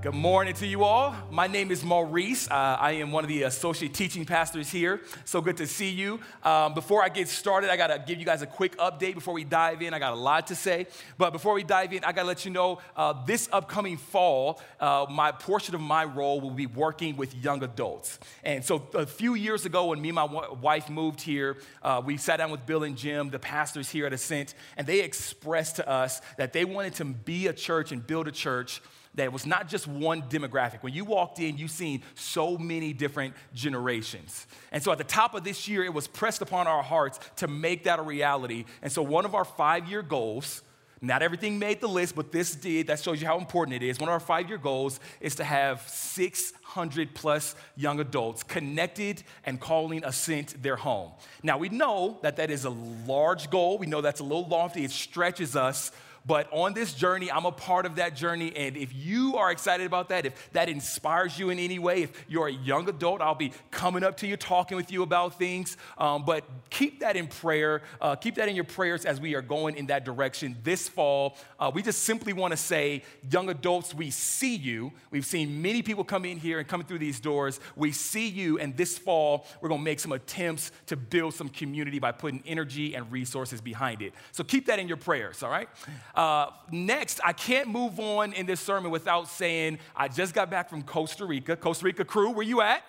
Good morning to you all. My name is Maurice. Uh, I am one of the associate teaching pastors here. So good to see you. Um, before I get started, I got to give you guys a quick update before we dive in. I got a lot to say. But before we dive in, I got to let you know uh, this upcoming fall, uh, my portion of my role will be working with young adults. And so a few years ago, when me and my wife moved here, uh, we sat down with Bill and Jim, the pastors here at Ascent, and they expressed to us that they wanted to be a church and build a church that was not just one demographic. When you walked in, you seen so many different generations. And so at the top of this year, it was pressed upon our hearts to make that a reality. And so one of our five year goals, not everything made the list, but this did. That shows you how important it is. One of our five year goals is to have 600 plus young adults connected and calling Ascent their home. Now, we know that that is a large goal. We know that's a little lofty. It stretches us but on this journey, I'm a part of that journey. And if you are excited about that, if that inspires you in any way, if you're a young adult, I'll be coming up to you, talking with you about things. Um, but keep that in prayer. Uh, keep that in your prayers as we are going in that direction this fall. Uh, we just simply want to say, young adults, we see you. We've seen many people come in here and coming through these doors. We see you. And this fall, we're going to make some attempts to build some community by putting energy and resources behind it. So keep that in your prayers, all right? Uh, next, I can't move on in this sermon without saying I just got back from Costa Rica. Costa Rica crew, where you at?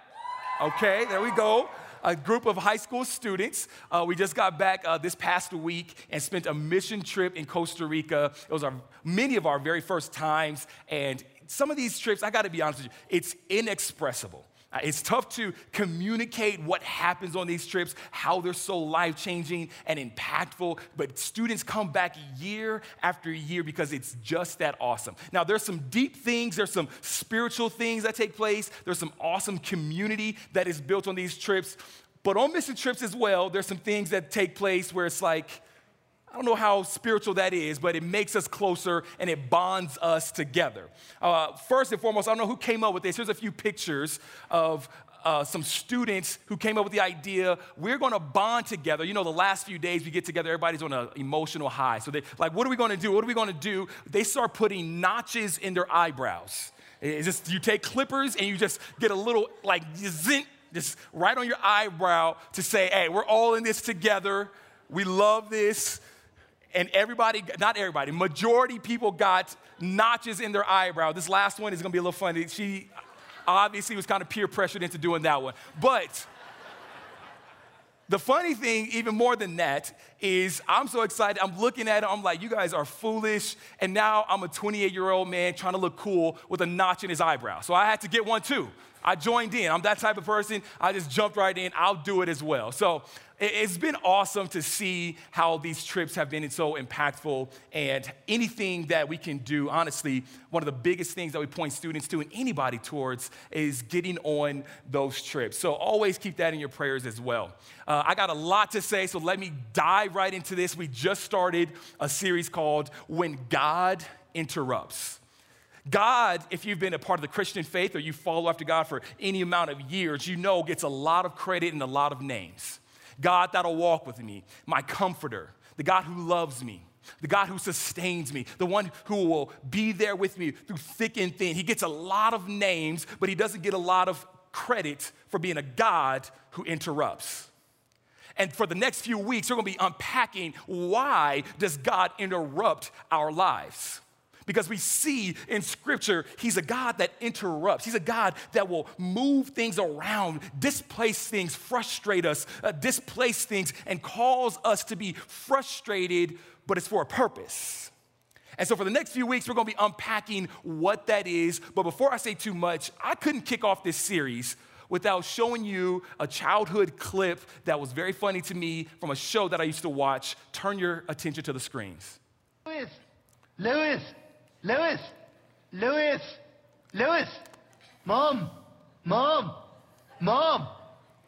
Okay, there we go a group of high school students. Uh, we just got back uh, this past week and spent a mission trip in Costa Rica. It was our, many of our very first times, and some of these trips, I gotta be honest with you, it's inexpressible. Uh, it's tough to communicate what happens on these trips, how they're so life changing and impactful, but students come back year after year because it's just that awesome. Now, there's some deep things, there's some spiritual things that take place, there's some awesome community that is built on these trips, but on mission trips as well, there's some things that take place where it's like, I don't know how spiritual that is, but it makes us closer and it bonds us together. Uh, first and foremost, I don't know who came up with this. Here's a few pictures of uh, some students who came up with the idea we're going to bond together. You know, the last few days we get together, everybody's on an emotional high. So they like, what are we going to do? What are we going to do? They start putting notches in their eyebrows. It's just you take clippers and you just get a little like zint, just right on your eyebrow to say, hey, we're all in this together. We love this and everybody, not everybody, majority people got notches in their eyebrow. This last one is gonna be a little funny. She obviously was kind of peer pressured into doing that one. But the funny thing, even more than that, is I'm so excited. I'm looking at it, I'm like, you guys are foolish. And now I'm a 28 year old man trying to look cool with a notch in his eyebrow. So I had to get one too. I joined in. I'm that type of person. I just jumped right in. I'll do it as well. So it's been awesome to see how these trips have been so impactful and anything that we can do. Honestly, one of the biggest things that we point students to and anybody towards is getting on those trips. So always keep that in your prayers as well. Uh, I got a lot to say, so let me dive right into this. We just started a series called When God Interrupts. God, if you've been a part of the Christian faith or you follow after God for any amount of years, you know gets a lot of credit and a lot of names. God that'll walk with me, my comforter, the God who loves me, the God who sustains me, the one who will be there with me through thick and thin. He gets a lot of names, but he doesn't get a lot of credit for being a God who interrupts. And for the next few weeks, we're gonna be unpacking why does God interrupt our lives? Because we see in Scripture, He's a God that interrupts. He's a God that will move things around, displace things, frustrate us, uh, displace things, and cause us to be frustrated, but it's for a purpose. And so, for the next few weeks, we're gonna be unpacking what that is. But before I say too much, I couldn't kick off this series without showing you a childhood clip that was very funny to me from a show that I used to watch. Turn your attention to the screens. Lois, Lois, Lois! Lois! Lois! Mom! Mom! Mom!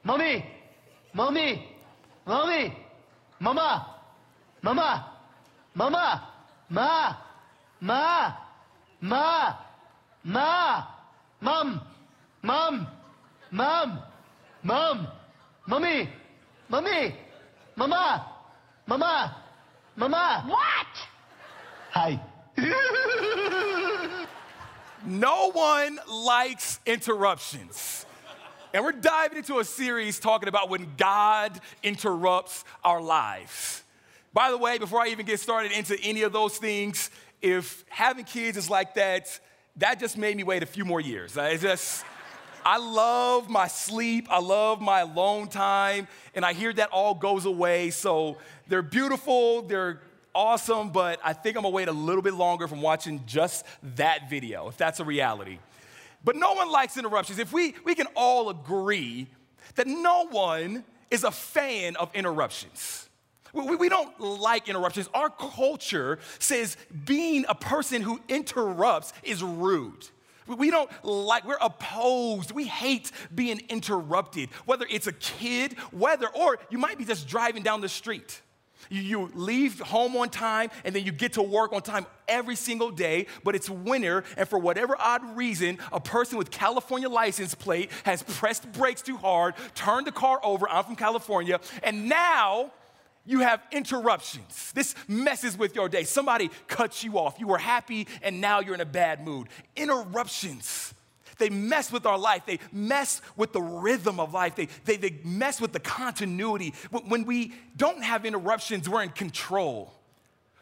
Mommy! Mommy! Mommy! Mama! Mama! Mama! Ma! Ma! Ma! Ma! Mom! Mom! Mom! Mom! Mommy! Mommy! Mama! Mama! Mama! What? Hi. No one likes interruptions. And we're diving into a series talking about when God interrupts our lives. By the way, before I even get started into any of those things, if having kids is like that, that just made me wait a few more years. I just, I love my sleep, I love my alone time, and I hear that all goes away. So they're beautiful, they're awesome, but I think I'm gonna wait a little bit longer from watching just that video, if that's a reality. But no one likes interruptions. If we, we can all agree that no one is a fan of interruptions. We, we don't like interruptions. Our culture says being a person who interrupts is rude. We don't like, we're opposed. We hate being interrupted, whether it's a kid, whether, or you might be just driving down the street. You, leave home on time and then you get to work on time every single day, but it's winter, and for whatever odd reason, a person with California license plate has pressed brakes too hard, turned the car over. I'm from California, and now you have interruptions. This messes with your day. Somebody cuts you off. You were happy and now you're in a bad mood. Interruptions. They mess with our life. They mess with the rhythm of life. They, they, they mess with the continuity. When we don't have interruptions, we're in control.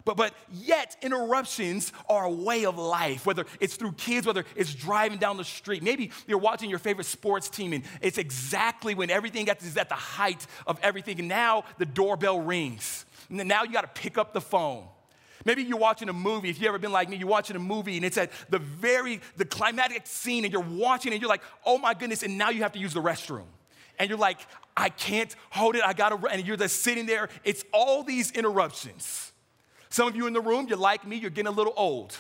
But, but yet, interruptions are a way of life, whether it's through kids, whether it's driving down the street. Maybe you're watching your favorite sports team and it's exactly when everything is at the height of everything. And now the doorbell rings. And now you got to pick up the phone. Maybe you're watching a movie. If you've ever been like me, you're watching a movie and it's at the very, the climatic scene and you're watching and you're like, oh my goodness, and now you have to use the restroom. And you're like, I can't hold it, I gotta, and you're just sitting there. It's all these interruptions. Some of you in the room, you're like me, you're getting a little old.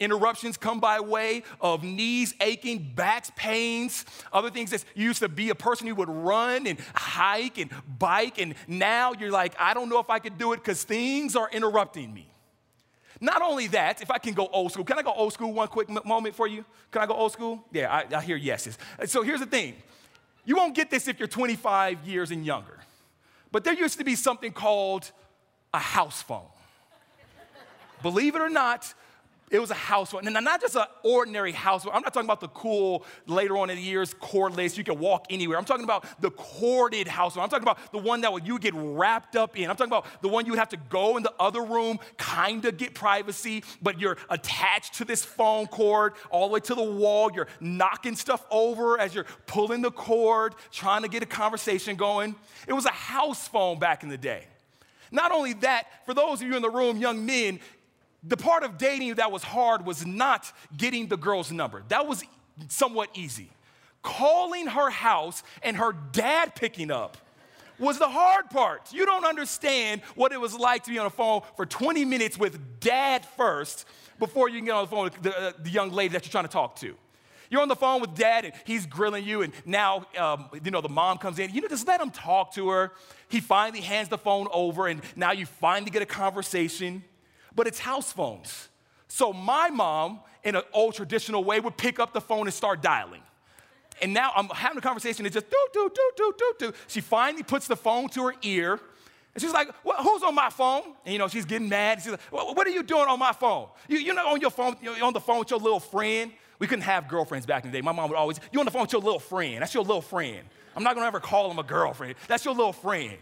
Interruptions come by way of knees aching, backs pains, other things that you used to be a person who would run and hike and bike, and now you're like, I don't know if I could do it because things are interrupting me. Not only that, if I can go old school, can I go old school one quick moment for you? Can I go old school? Yeah, I, I hear yeses. Uh, so here's the thing you won't get this if you're 25 years and younger, but there used to be something called a house phone. Believe it or not, it was a house phone. And not just an ordinary house phone. I'm not talking about the cool, later on in the years, cordless, you can walk anywhere. I'm talking about the corded house phone. I'm talking about the one that you get wrapped up in. I'm talking about the one you would have to go in the other room, kind of get privacy, but you're attached to this phone cord all the way to the wall. You're knocking stuff over as you're pulling the cord, trying to get a conversation going. It was a house phone back in the day. Not only that, for those of you in the room, young men, the part of dating that was hard was not getting the girl's number. That was somewhat easy. Calling her house and her dad picking up was the hard part. You don't understand what it was like to be on the phone for 20 minutes with dad first before you can get on the phone with the, uh, the young lady that you're trying to talk to. You're on the phone with dad and he's grilling you, and now, um, you know, the mom comes in. You know, just let him talk to her. He finally hands the phone over, and now you finally get a conversation but it's house phones. So my mom, in an old traditional way, would pick up the phone and start dialing. And now I'm having a conversation, it's just do, do, do, do, do, do. She finally puts the phone to her ear, and she's like, well, who's on my phone? And you know, she's getting mad. She's like, well, what are you doing on my phone? You, you're not on your phone, you're on the phone with your little friend. We couldn't have girlfriends back in the day. My mom would always, you're on the phone with your little friend. That's your little friend. I'm not gonna ever call him a girlfriend. That's your little friend.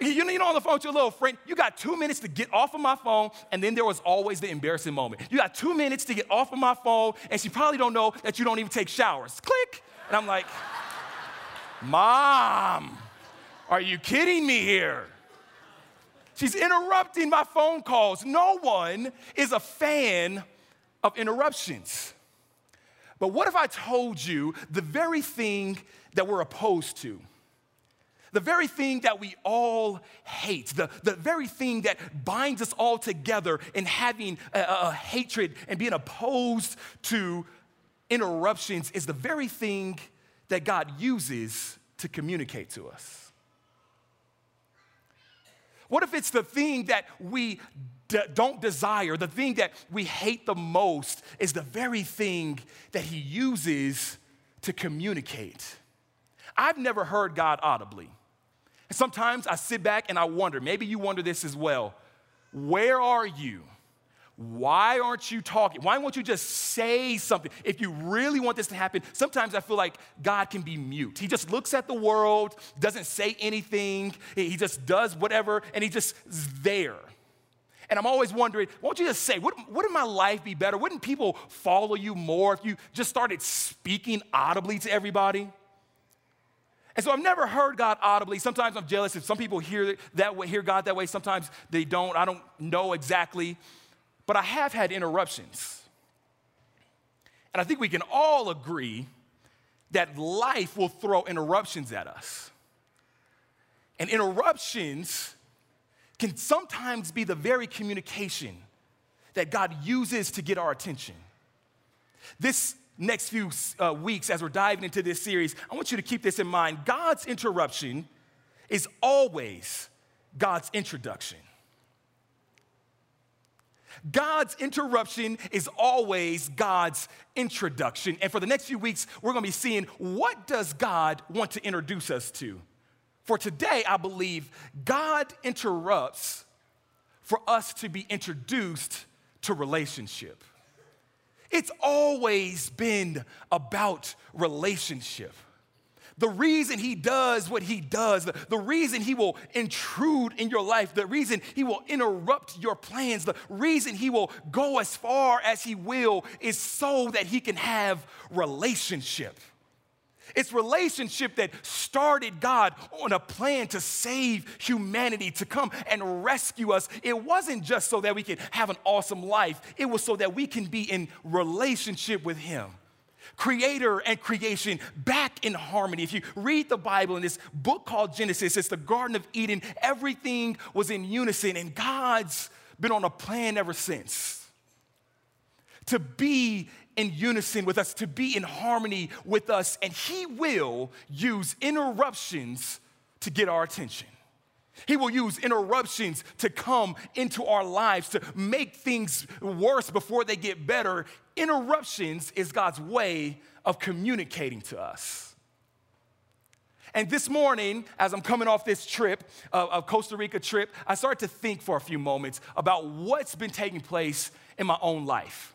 You know, on the phone with your little friend, you got two minutes to get off of my phone, and then there was always the embarrassing moment. You got two minutes to get off of my phone, and she probably don't know that you don't even take showers. Click. And I'm like, Mom, are you kidding me here? She's interrupting my phone calls. No one is a fan of interruptions. But what if I told you the very thing that we're opposed to? The very thing that we all hate, the, the very thing that binds us all together in having a, a hatred and being opposed to interruptions is the very thing that God uses to communicate to us. What if it's the thing that we d- don't desire, the thing that we hate the most is the very thing that He uses to communicate? I've never heard God audibly. Sometimes I sit back and I wonder, maybe you wonder this as well. Where are you why aren't you talking? Why won't you just say something? If you really want this to happen, sometimes I feel like God can be mute. He just looks at the world, doesn't say anything, he just does whatever, and he just is there. And I'm always wondering, won't you just say, wouldn't, wouldn't my life be better? Wouldn't people follow you more if you just started speaking audibly to everybody? And so I've never heard God audibly. Sometimes I'm jealous if some people hear that way, hear God that way. Sometimes they don't. I don't know exactly. But I have had interruptions. And I think we can all agree that life will throw interruptions at us. And interruptions can sometimes be the very communication that God uses to get our attention. This next few uh, weeks, as we're diving into this series, I want you to keep this in mind. God's interruption is always God's introduction. God's interruption is always God's introduction. And for the next few weeks, we're going to be seeing what does God want to introduce us to? For today, I believe God interrupts for us to be introduced to relationship. It's always been about relationship. The reason he does what he does, the, the, reason he will intrude in your life, the reason he will interrupt your plans, the reason he will go as far as he will is so that he can have relationship. It's relationship that started God on a plan to save humanity, to come and rescue us. It wasn't just so that we could have an awesome life, it was so that we can be in relationship with Him. Creator and creation back in harmony. If you read the Bible in this book called Genesis, it's the Garden of Eden, everything was in unison, and God's been on a plan ever since to be in unison with us, to be in harmony with us, and He will use interruptions to get our attention. He will use interruptions to come into our lives to make things worse before they get better. Interruptions is God's way of communicating to us. And this morning, as I'm coming off this trip, uh, a Costa Rica trip, I started to think for a few moments about what's been taking place in my own life.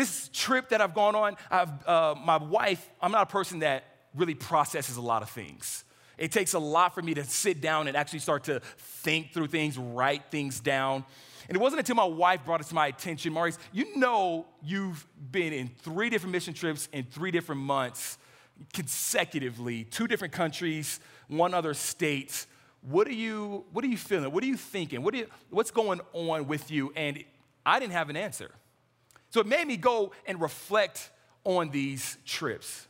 This trip that I've gone on, I've, uh, my wife, I'm not a person that really processes a lot of things. It takes a lot for me to sit down and actually start to think through things, write things down. And it wasn't until my wife brought it to my attention, Maurice, you know you've been in three different mission trips in three different months consecutively, two different countries, one other state. What are you, what are you feeling? What are you thinking? What you, what's going on with you? And I didn't have an answer. So it made me go and reflect on these trips.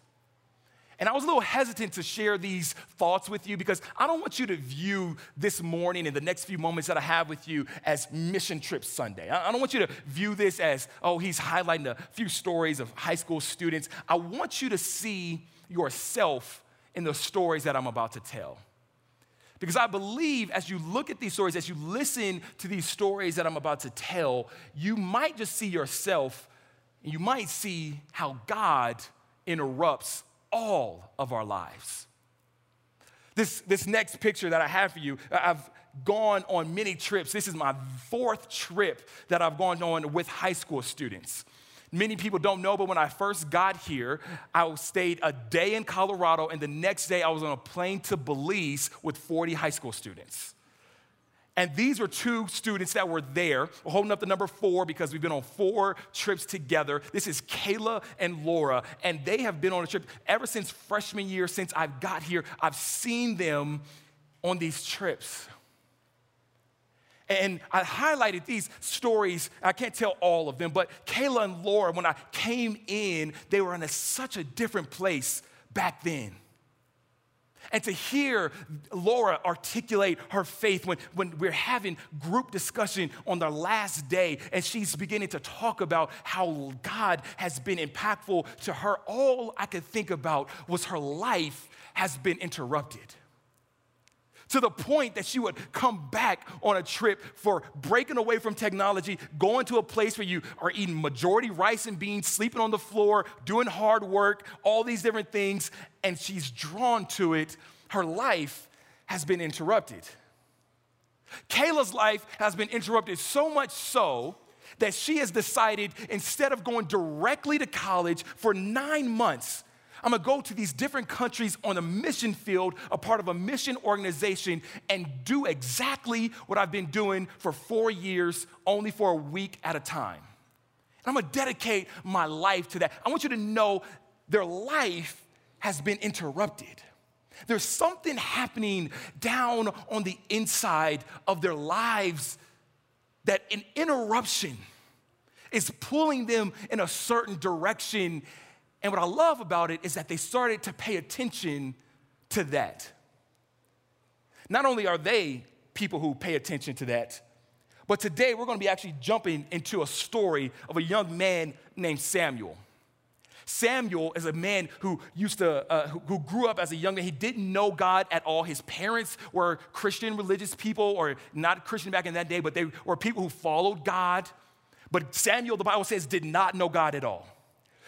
And I was a little hesitant to share these thoughts with you because I don't want you to view this morning and the next few moments that I have with you as Mission Trip Sunday. I don't want you to view this as, oh, he's highlighting a few stories of high school students. I want you to see yourself in the stories that I'm about to tell. Because I believe as you look at these stories, as you listen to these stories that I'm about to tell, you might just see yourself and you might see how God interrupts all of our lives. This, this next picture that I have for you, I've gone on many trips. This is my fourth trip that I've gone on with high school students. Many people don't know, but when I first got here, I stayed a day in Colorado, and the next day I was on a plane to Belize with 40 high school students. And these were two students that were there. We're holding up the number four because we've been on four trips together. This is Kayla and Laura, and they have been on a trip ever since freshman year, since I've got here. I've seen them on these trips. And I highlighted these stories. I can't tell all of them, but Kayla and Laura, when I came in, they were in a, such a different place back then. And to hear Laura articulate her faith when, when we're having group discussion on the last day, and she's beginning to talk about how God has been impactful to her, all I could think about was her life has been interrupted to the point that she would come back on a trip for breaking away from technology, going to a place where you are eating majority rice and beans, sleeping on the floor, doing hard work, all these different things, and she's drawn to it. Her life has been interrupted. Kayla's life has been interrupted so much so that she has decided instead of going directly to college for nine months, I'm gonna go to these different countries on a mission field, a part of a mission organization, and do exactly what I've been doing for four years, only for a week at a time. And I'm gonna dedicate my life to that. I want you to know their life has been interrupted. There's something happening down on the inside of their lives that an interruption is pulling them in a certain direction. And what I love about it is that they started to pay attention to that. Not only are they people who pay attention to that, but today we're going to be actually jumping into a story of a young man named Samuel. Samuel is a man who used to, uh, who, grew up as a young man. He didn't know God at all. His parents were Christian religious people, or not Christian back in that day, but they were people who followed God. But Samuel, the Bible says, did not know God at all.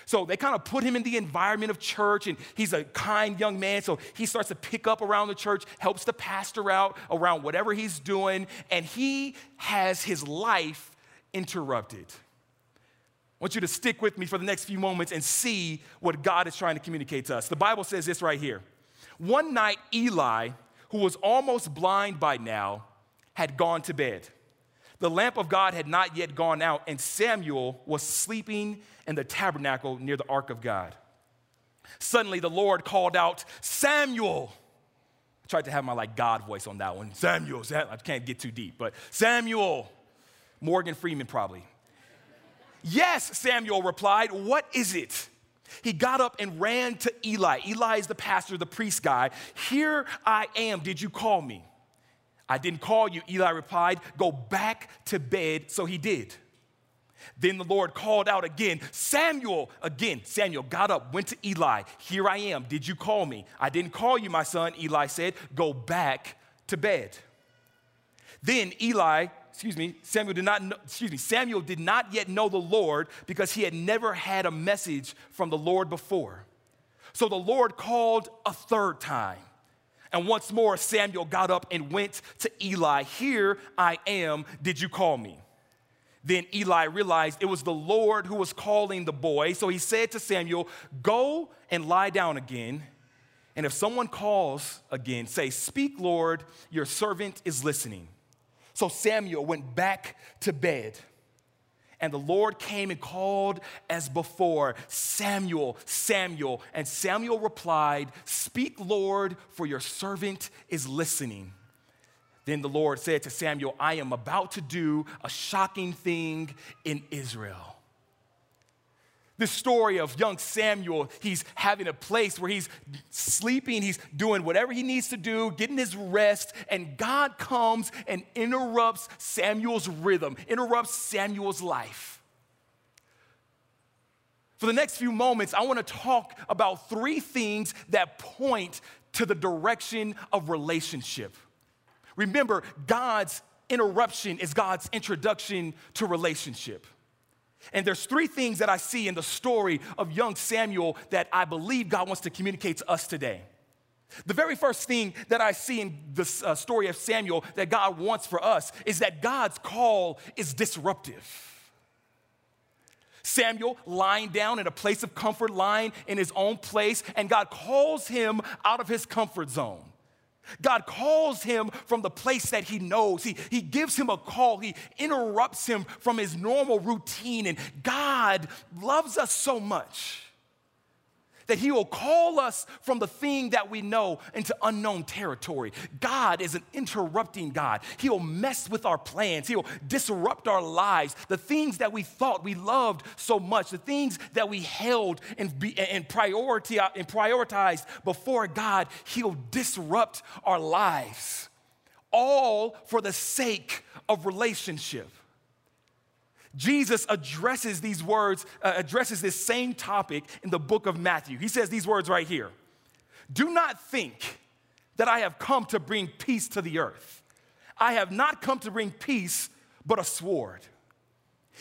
So they kind of put him in the environment of church, and he's a kind young man. So he starts to pick up around the church, helps the pastor out around whatever he's doing, and he has his life interrupted. I want you to stick with me for the next few moments and see what God is trying to communicate to us. The Bible says this right here. One night, Eli, who was almost blind by now, had gone to bed. The lamp of God had not yet gone out, and Samuel was sleeping in the tabernacle near the ark of God. Suddenly, the Lord called out, Samuel. I tried to have my like God voice on that one. Samuel, I can't get too deep, but Samuel, Morgan Freeman probably. Yes, Samuel replied, What is it? He got up and ran to Eli. Eli is the pastor, the priest guy. Here I am. Did you call me? I didn't call you, Eli replied. Go back to bed. So he did. Then the Lord called out again, Samuel. Again, Samuel got up, went to Eli. Here I am. Did you call me? I didn't call you, my son, Eli said. Go back to bed. Then Eli excuse me, Samuel did not know, excuse me, Samuel did not yet know the Lord because he had never had a message from the Lord before. So the Lord called a third time. And once more, Samuel got up and went to Eli. Here I am. Did you call me? Then Eli realized it was the Lord who was calling the boy. So he said to Samuel, Go and lie down again. And if someone calls again, say, Speak, Lord, your servant is listening. So Samuel went back to bed. And the Lord came and called as before, Samuel, Samuel. And Samuel replied, Speak, Lord, for your servant is listening. Then the Lord said to Samuel, I am about to do a shocking thing in Israel. This story of young Samuel, he's having a place where he's sleeping, he's doing whatever he needs to do, getting his rest, and God comes and interrupts Samuel's rhythm, interrupts Samuel's life. For the next few moments, I want to talk about three things that point to the direction of relationship. Remember, God's interruption is God's introduction to relationship. And there's three things that I see in the story of young Samuel that I believe God wants to communicate to us today. The very first thing that I see in the uh, story of Samuel that God wants for us is that God's call is disruptive. Samuel lying down in a place of comfort, lying in his own place, and God calls him out of his comfort zone. God calls him from the place that he knows. He, he gives him a call. He interrupts him from his normal routine. And God loves us so much that He will call us from the thing that we know into unknown territory. God is an interrupting God. He'll mess with our plans, He'll disrupt our lives. The things that we thought we loved so much, the things that we held and, be, and, priority, and prioritized before God, He'll disrupt our lives. All for the sake of relationship. Jesus addresses these words, uh, addresses this same topic in the book of Matthew. He says these words right here Do not think that I have come to bring peace to the earth. I have not come to bring peace, but a sword.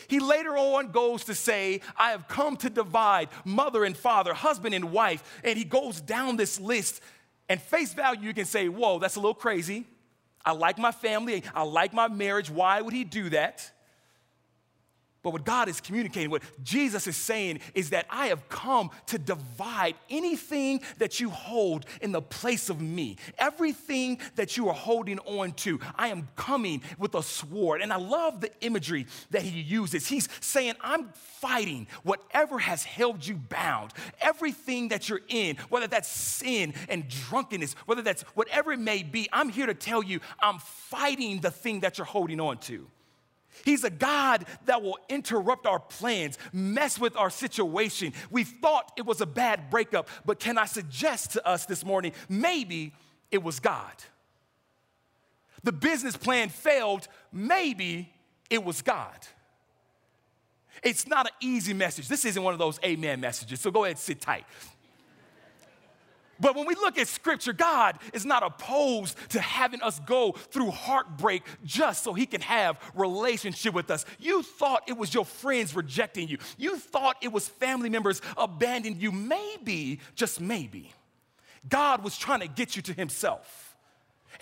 He later on goes to say, I have come to divide mother and father, husband and wife. And he goes down this list. And face value, you can say, Whoa, that's a little crazy. I like my family. I like my marriage. Why would he do that? But what God is communicating, what Jesus is saying, is that I have come to divide anything that you hold in the place of me. Everything that you are holding on to, I am coming with a sword. And I love the imagery that he uses. He's saying, I'm fighting whatever has held you bound, everything that you're in, whether that's sin and drunkenness, whether that's whatever it may be. I'm here to tell you, I'm fighting the thing that you're holding on to. He's a God that will interrupt our plans, mess with our situation. We thought it was a bad breakup, but can I suggest to us this morning, maybe it was God. The business plan failed, maybe it was God. It's not an easy message. This isn't one of those amen messages, so go ahead and sit tight. But when we look at scripture, God is not opposed to having us go through heartbreak just so he can have relationship with us. You thought it was your friends rejecting you. You thought it was family members abandoning you. Maybe, just maybe, God was trying to get you to himself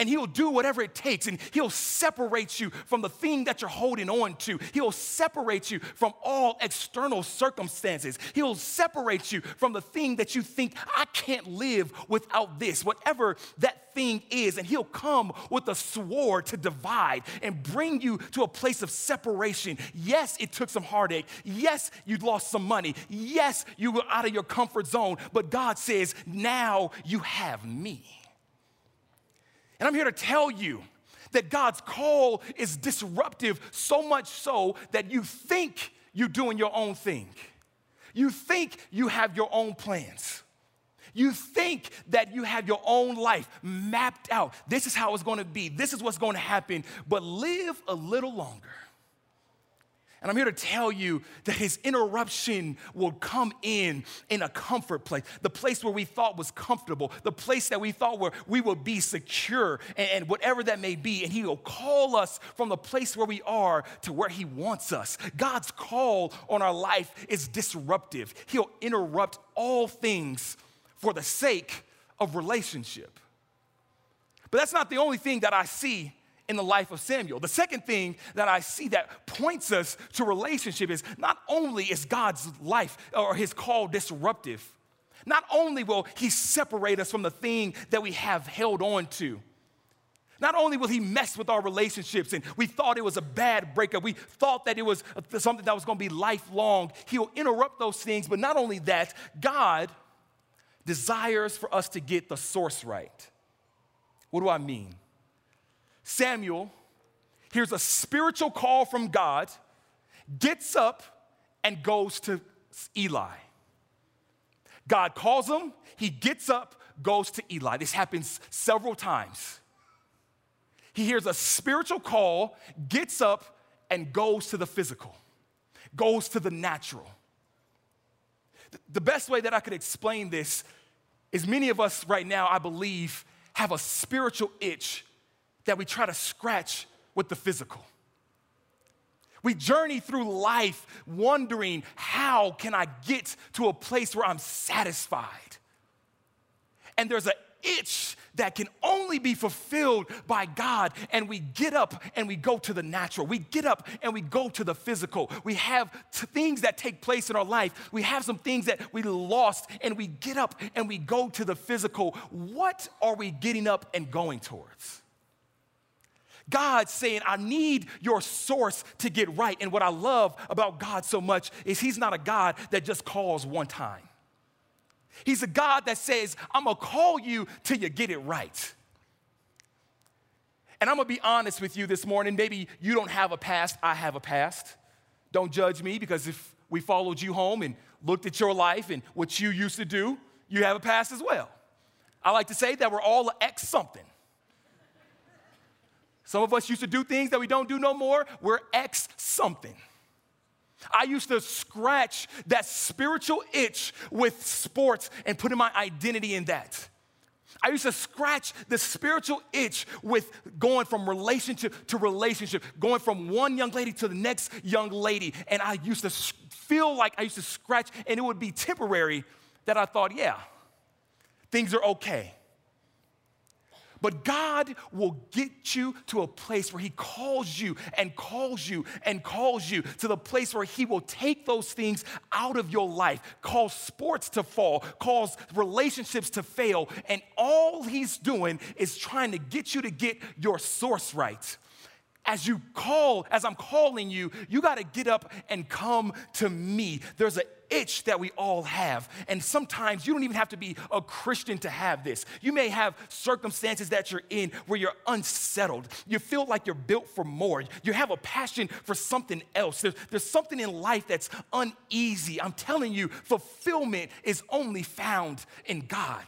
and he'll do whatever it takes and he'll separate you from the thing that you're holding on to. He'll separate you from all external circumstances. He'll separate you from the thing that you think, I can't live without this, whatever that thing is. And he'll come with a sword to divide and bring you to a place of separation. Yes, it took some heartache. Yes, you lost some money. Yes, you were out of your comfort zone. But God says, now you have me. And I'm here to tell you that God's call is disruptive, so much so that you think you're doing your own thing. You think you have your own plans. You think that you have your own life mapped out. This is how it's gonna be, this is what's gonna happen, but live a little longer. And I'm here to tell you that his interruption will come in in a comfort place, the place where we thought was comfortable, the place that we thought where we would be secure, and, and, whatever that may be. And he will call us from the place where we are to where he wants us. God's call on our life is disruptive, he'll interrupt all things for the sake of relationship. But that's not the only thing that I see in the life of Samuel. The second thing that I see that points us to relationship is not only is God's life or his call disruptive, not only will he separate us from the thing that we have held on to, not only will he mess with our relationships and we thought it was a bad breakup, we thought that it was something that was to be lifelong, he'll interrupt those things, but not only that, God desires for us to get the source right. What do I mean? Samuel hears a spiritual call from God, gets up, and goes to Eli. God calls him, he gets up, goes to Eli. This happens several times. He hears a spiritual call, gets up, and goes to the physical, goes to the natural. The best way that I could explain this is many of us right now, I believe, have a spiritual itch that we try to scratch with the physical. We journey through life wondering, how can I get to a place where I'm satisfied? And there's an itch that can only be fulfilled by God. And we get up and we go to the natural. We get up and we go to the physical. We have t- things that take place in our life. We have some things that we lost, and we get up and we go to the physical. What are we getting up and going towards? God saying, I need your source to get right. And what I love about God so much is He's not a God that just calls one time. He's a God that says, I'm gonna call you till you get it right. And I'm gonna be honest with you this morning. Maybe you don't have a past, I have a past. Don't judge me because if we followed you home and looked at your life and what you used to do, you have a past as well. I like to say that we're all ex something. Some of us used to do things that we don't do no more. We're ex something. I used to scratch that spiritual itch with sports and putting my identity in that. I used to scratch the spiritual itch with going from relationship to relationship, going from one young lady to the next young lady. And I used to feel like I used to scratch, and it would be temporary that I thought, yeah, things are okay. But God will get you to a place where He calls you and calls you and calls you to the place where He will take those things out of your life, cause sports to fall, cause relationships to fail. And all He's doing is trying to get you to get your source right as you call, as I'm calling you, you got to get up and come to me. There's an itch that we all have. And sometimes you don't even have to be a Christian to have this. You may have circumstances that you're in where you're unsettled. You feel like you're built for more. You have a passion for something else. There's, there's something in life that's uneasy. I'm telling you, fulfillment is only found in God.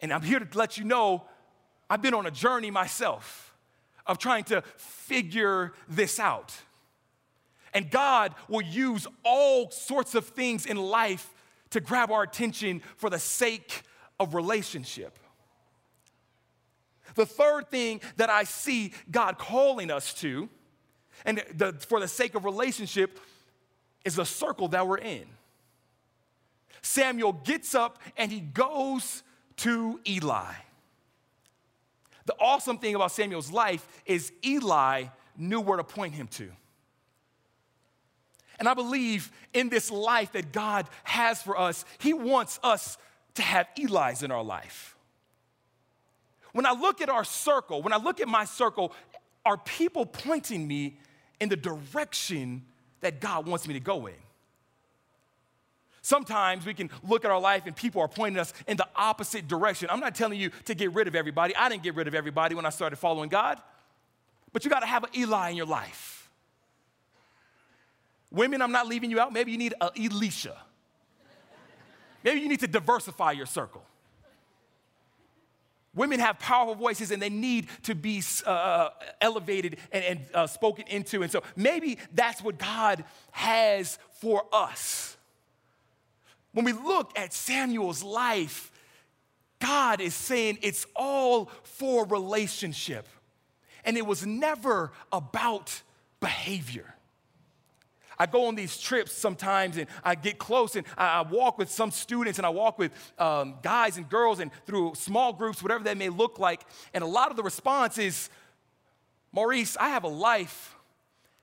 And I'm here to let you know I've been on a journey myself of trying to figure this out. And God will use all sorts of things in life to grab our attention for the sake of relationship. The third thing that I see God calling us to, and the, for the sake of relationship, is the circle that we're in. Samuel gets up and he goes to Eli. The awesome thing about Samuel's life is Eli knew where to point him to. And I believe in this life that God has for us, He wants us to have Eli's in our life. When I look at our circle, when I look at my circle, are people pointing me in the direction that God wants me to go in? Sometimes we can look at our life and people are pointing us in the opposite direction. I'm not telling you to get rid of everybody. I didn't get rid of everybody when I started following God. But you got to have an Eli in your life. Women, I'm not leaving you out. Maybe you need an Elisha. Maybe you need to diversify your circle. Women have powerful voices and they need to be uh, elevated and, and uh, spoken into. And so maybe that's what God has for us. When we look at Samuel's life, God is saying it's all for relationship. And it was never about behavior. I go on these trips sometimes and I get close and I, walk with some students and I walk with um, guys and girls and through small groups, whatever that may look like. And a lot of the response is, Maurice, I have a life.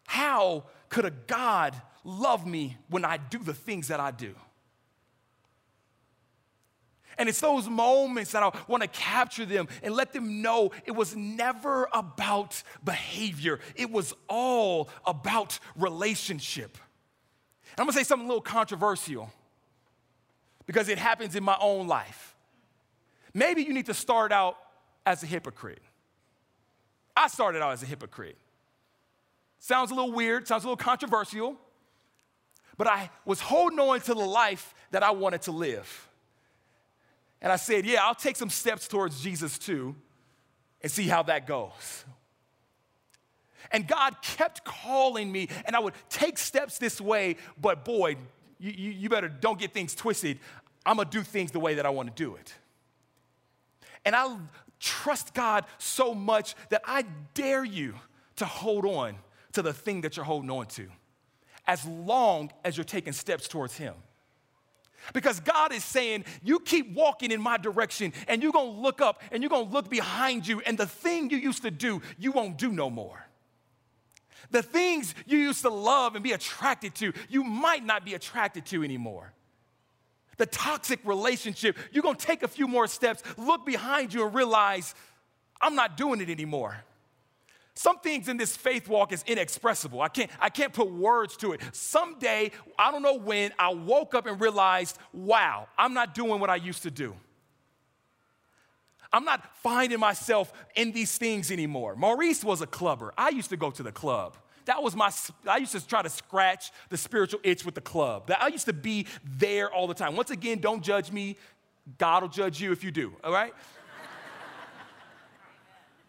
How could a God love me when I do the things that I do? And it's those moments that I want to capture them and let them know it was never about behavior, it was all about relationship. And I'm gonna say something a little controversial because it happens in my own life. Maybe you need to start out as a hypocrite. I started out as a hypocrite. Sounds a little weird, sounds a little controversial, but I was holding on to the life that I wanted to live. And I said, Yeah, I'll take some steps towards Jesus too and see how that goes. And God kept calling me, and I would take steps this way, but boy, you, you, better don't get things twisted. I'm gonna do things the way that I wanna do it. And I trust God so much that I dare you to hold on to the thing that you're holding on to as long as you're taking steps towards Him. Because God is saying, you keep walking in my direction and you're gonna look up and you're gonna look behind you, and the thing you used to do, you won't do no more. The things you used to love and be attracted to, you might not be attracted to anymore. The toxic relationship, you're gonna take a few more steps, look behind you, and realize, I'm not doing it anymore. Some things in this faith walk is inexpressible. I can't, I can't put words to it. Someday, I don't know when, I woke up and realized, wow, I'm not doing what I used to do. I'm not finding myself in these things anymore. Maurice was a clubber. I used to go to the club. That was my, I used to try to scratch the spiritual itch with the club. I used to be there all the time. Once again, don't judge me. God will judge you if you do, all right?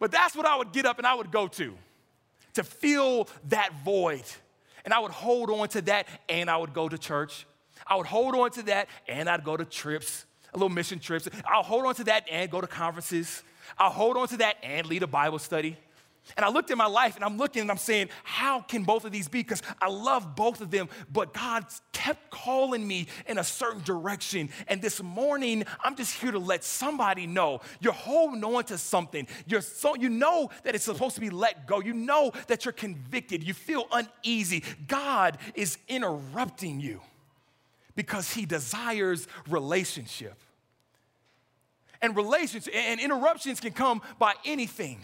But that's what I would get up and I would go to, to fill that void. And I would hold on to that and I would go to church. I would hold on to that and I'd go to trips, a little mission trips. I'll hold on to that and go to conferences. I'll hold on to that and lead a Bible study. And I looked at my life and I'm looking and I'm saying, how can both of these be? Because I love both of them, but God kept calling me in a certain direction. And this morning, I'm just here to let somebody know you're holding on to something. You're so, you know that it's supposed to be let go. You know that you're convicted. You feel uneasy. God is interrupting you because He desires relationship. And relationships and interruptions can come by anything.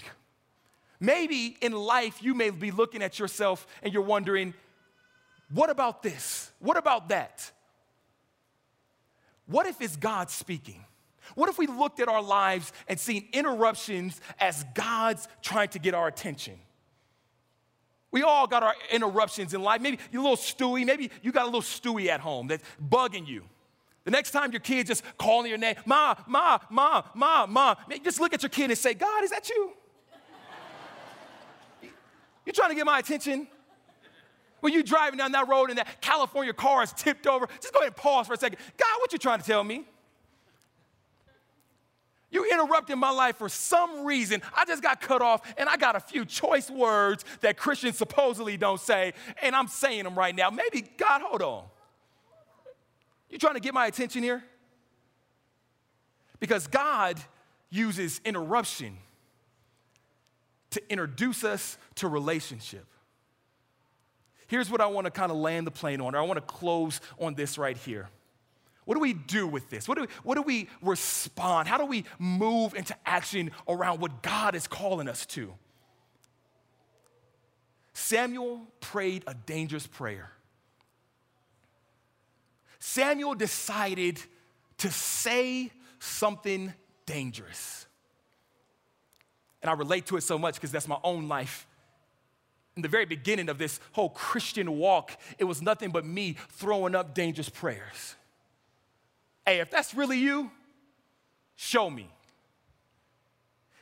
Maybe in life you may be looking at yourself and you're wondering, what about this? What about that? What if it's God speaking? What if we looked at our lives and seen interruptions as God's trying to get our attention? We all got our interruptions in life. Maybe you're a little Stewie. Maybe you got a little Stewie at home that's bugging you. The next time your kid just calling your name, Ma, Ma, Ma, Ma, Ma, just look at your kid and say, God, is that you? You trying to get my attention? When you driving down that road and that California car is tipped over, just go ahead and pause for a second. God, what you trying to tell me? You interrupted my life for some reason. I just got cut off and I got a few choice words that Christians supposedly don't say, and I'm saying them right now. Maybe, God, hold on. You trying to get my attention here? Because God uses interruption to introduce us to relationship. Here's what I want to kind of land the plane on, or I want to close on this right here. What do we do with this? What do, we, what do we respond? How do we move into action around what God is calling us to? Samuel prayed a dangerous prayer. Samuel decided to say something dangerous. And I relate to it so much because that's my own life. In the very beginning of this whole Christian walk, it was nothing but me throwing up dangerous prayers. Hey, if that's really you, show me.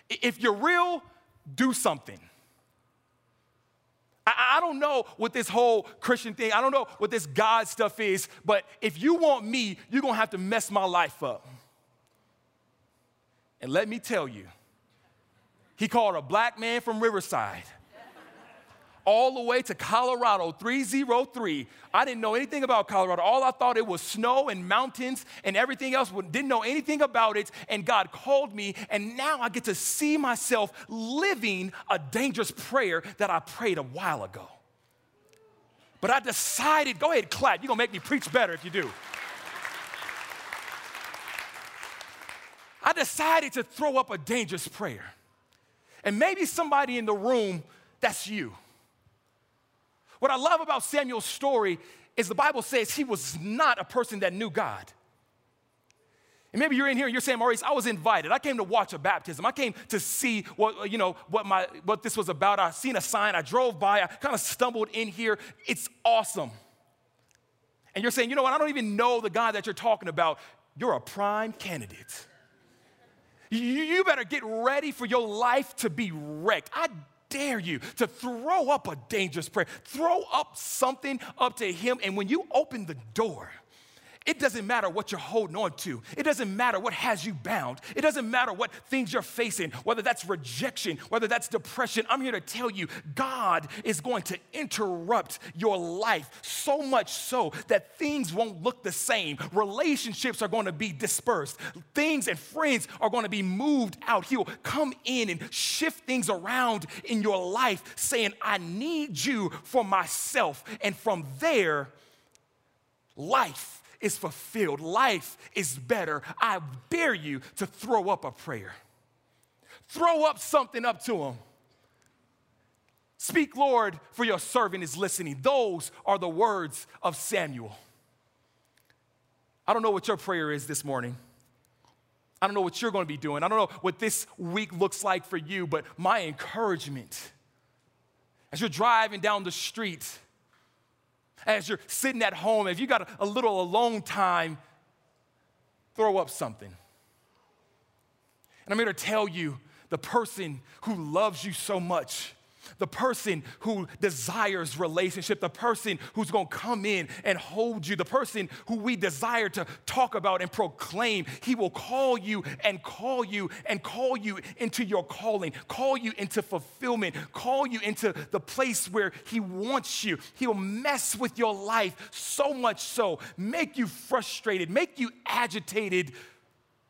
If you're real, do something. I, don't know what this whole Christian thing, I don't know what this God stuff is, but if you want me, you're gonna have to mess my life up. And let me tell you, he called a black man from Riverside all the way to Colorado, 303. I didn't know anything about Colorado. All I thought it was snow and mountains and everything else. Didn't know anything about it. And God called me, and now I get to see myself living a dangerous prayer that I prayed a while ago. But I decided, go ahead, clap. You're gonna make me preach better if you do. I decided to throw up a dangerous prayer. And maybe somebody in the room, that's you. What I love about Samuel's story is the Bible says he was not a person that knew God. And maybe you're in here and you're saying, Maurice, I was invited. I came to watch a baptism. I came to see what, you know, what, my, what this was about. I seen a sign. I drove by. I kind of stumbled in here. It's awesome. And you're saying, you know what? I don't even know the God that you're talking about. You're a prime candidate. You better get ready for your life to be wrecked. I dare you to throw up a dangerous prayer. Throw up something up to Him. And when you open the door, it doesn't matter what you're holding on to. It doesn't matter what has you bound. It doesn't matter what things you're facing, whether that's rejection, whether that's depression. I'm here to tell you God is going to interrupt your life so much so that things won't look the same. Relationships are going to be dispersed. Things and friends are going to be moved out. He'll come in and shift things around in your life, saying, I need you for myself. And from there, life is fulfilled, life is better. I dare you to throw up a prayer. Throw up something up to him. Speak, Lord, for your servant is listening. Those are the words of Samuel. I don't know what your prayer is this morning. I don't know what you're going to be doing. I don't know what this week looks like for you, but my encouragement as you're driving down the street, as you're sitting at home, if you got a, little alone time, throw up something. And I'm here to tell you the person who loves you so much the person who desires relationship, the person who's gonna come in and hold you, the person who we desire to talk about and proclaim. He will call you and call you and call you into your calling, call you into fulfillment, call you into the place where He wants you. He'll mess with your life so much so, make you frustrated, make you agitated,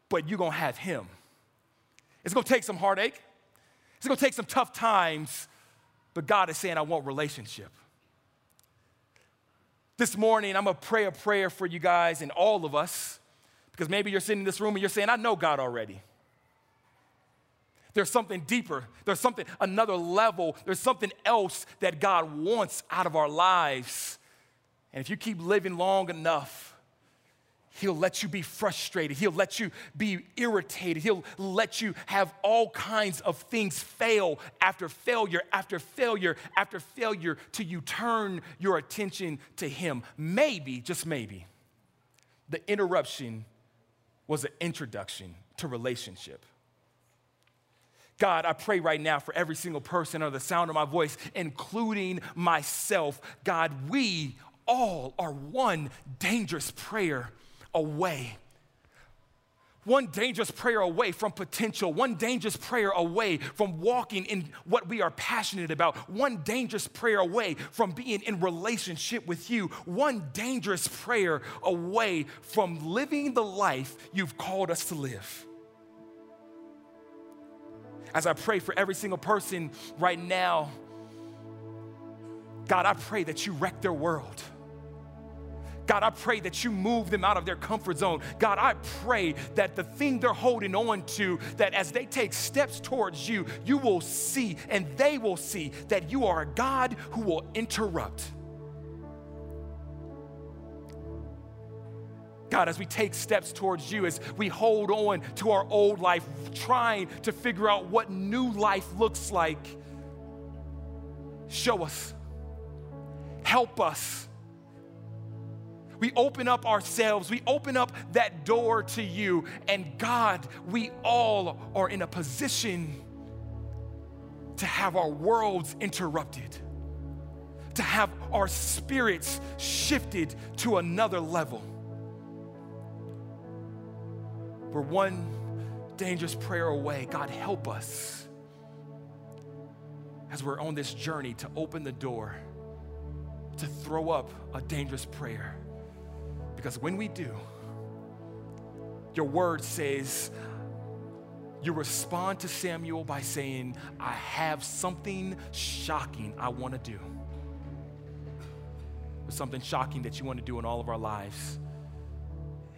but you're gonna have Him. It's gonna take some heartache, it's gonna take some tough times but God is saying, I want relationship. This morning, I'm gonna pray a prayer for you guys and all of us, because maybe you're sitting in this room and you're saying, I know God already. There's something deeper, there's something, another level, there's something else that God wants out of our lives. And if you keep living long enough, He'll let you be frustrated. He'll let you be irritated. He'll let you have all kinds of things fail after failure, after failure, after failure, till you turn your attention to Him. Maybe, just maybe, the interruption was an introduction to relationship. God, I pray right now for every single person under the sound of my voice, including myself. God, we all are one dangerous prayer away. One dangerous prayer away from potential, one dangerous prayer away from walking in what we are passionate about, one dangerous prayer away from being in relationship with you, one dangerous prayer away from living the life you've called us to live. As I pray for every single person right now, God, I pray that you wreck their world. God, I pray that you move them out of their comfort zone. God, I pray that the thing they're holding on to, that as they take steps towards you, you will see and they will see that you are a God who will interrupt. God, as we take steps towards you, as we hold on to our old life, trying to figure out what new life looks like, show us, help us we open up ourselves, we open up that door to you, and God, we all are in a position to have our worlds interrupted, to have our spirits shifted to another level. We're one dangerous prayer away. God, help us as we're on this journey to open the door, to throw up a dangerous prayer because when we do, your word says, you respond to Samuel by saying, I have something shocking I want to do. something shocking that you want to do in all of our lives.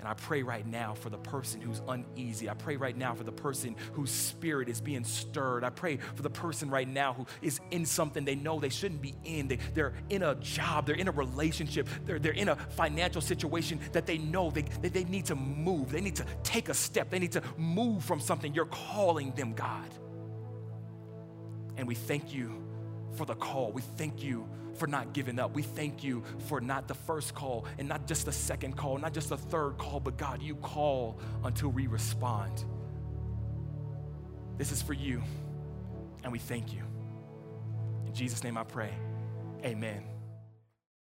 And I pray right now for the person who's uneasy. I pray right now for the person whose spirit is being stirred. I pray for the person right now who is in something they know they shouldn't be in. They, they're in a job, they're in a relationship, they're, they're in a financial situation that they know they, they, they need to move. They need to take a step, they need to move from something. You're calling them, God. And we thank you for the call. We thank you for not giving up. We thank you for not the first call and not just the second call, not just the third call, but God, you call until we respond. This is for you, and we thank you. In Jesus' name I pray. Amen.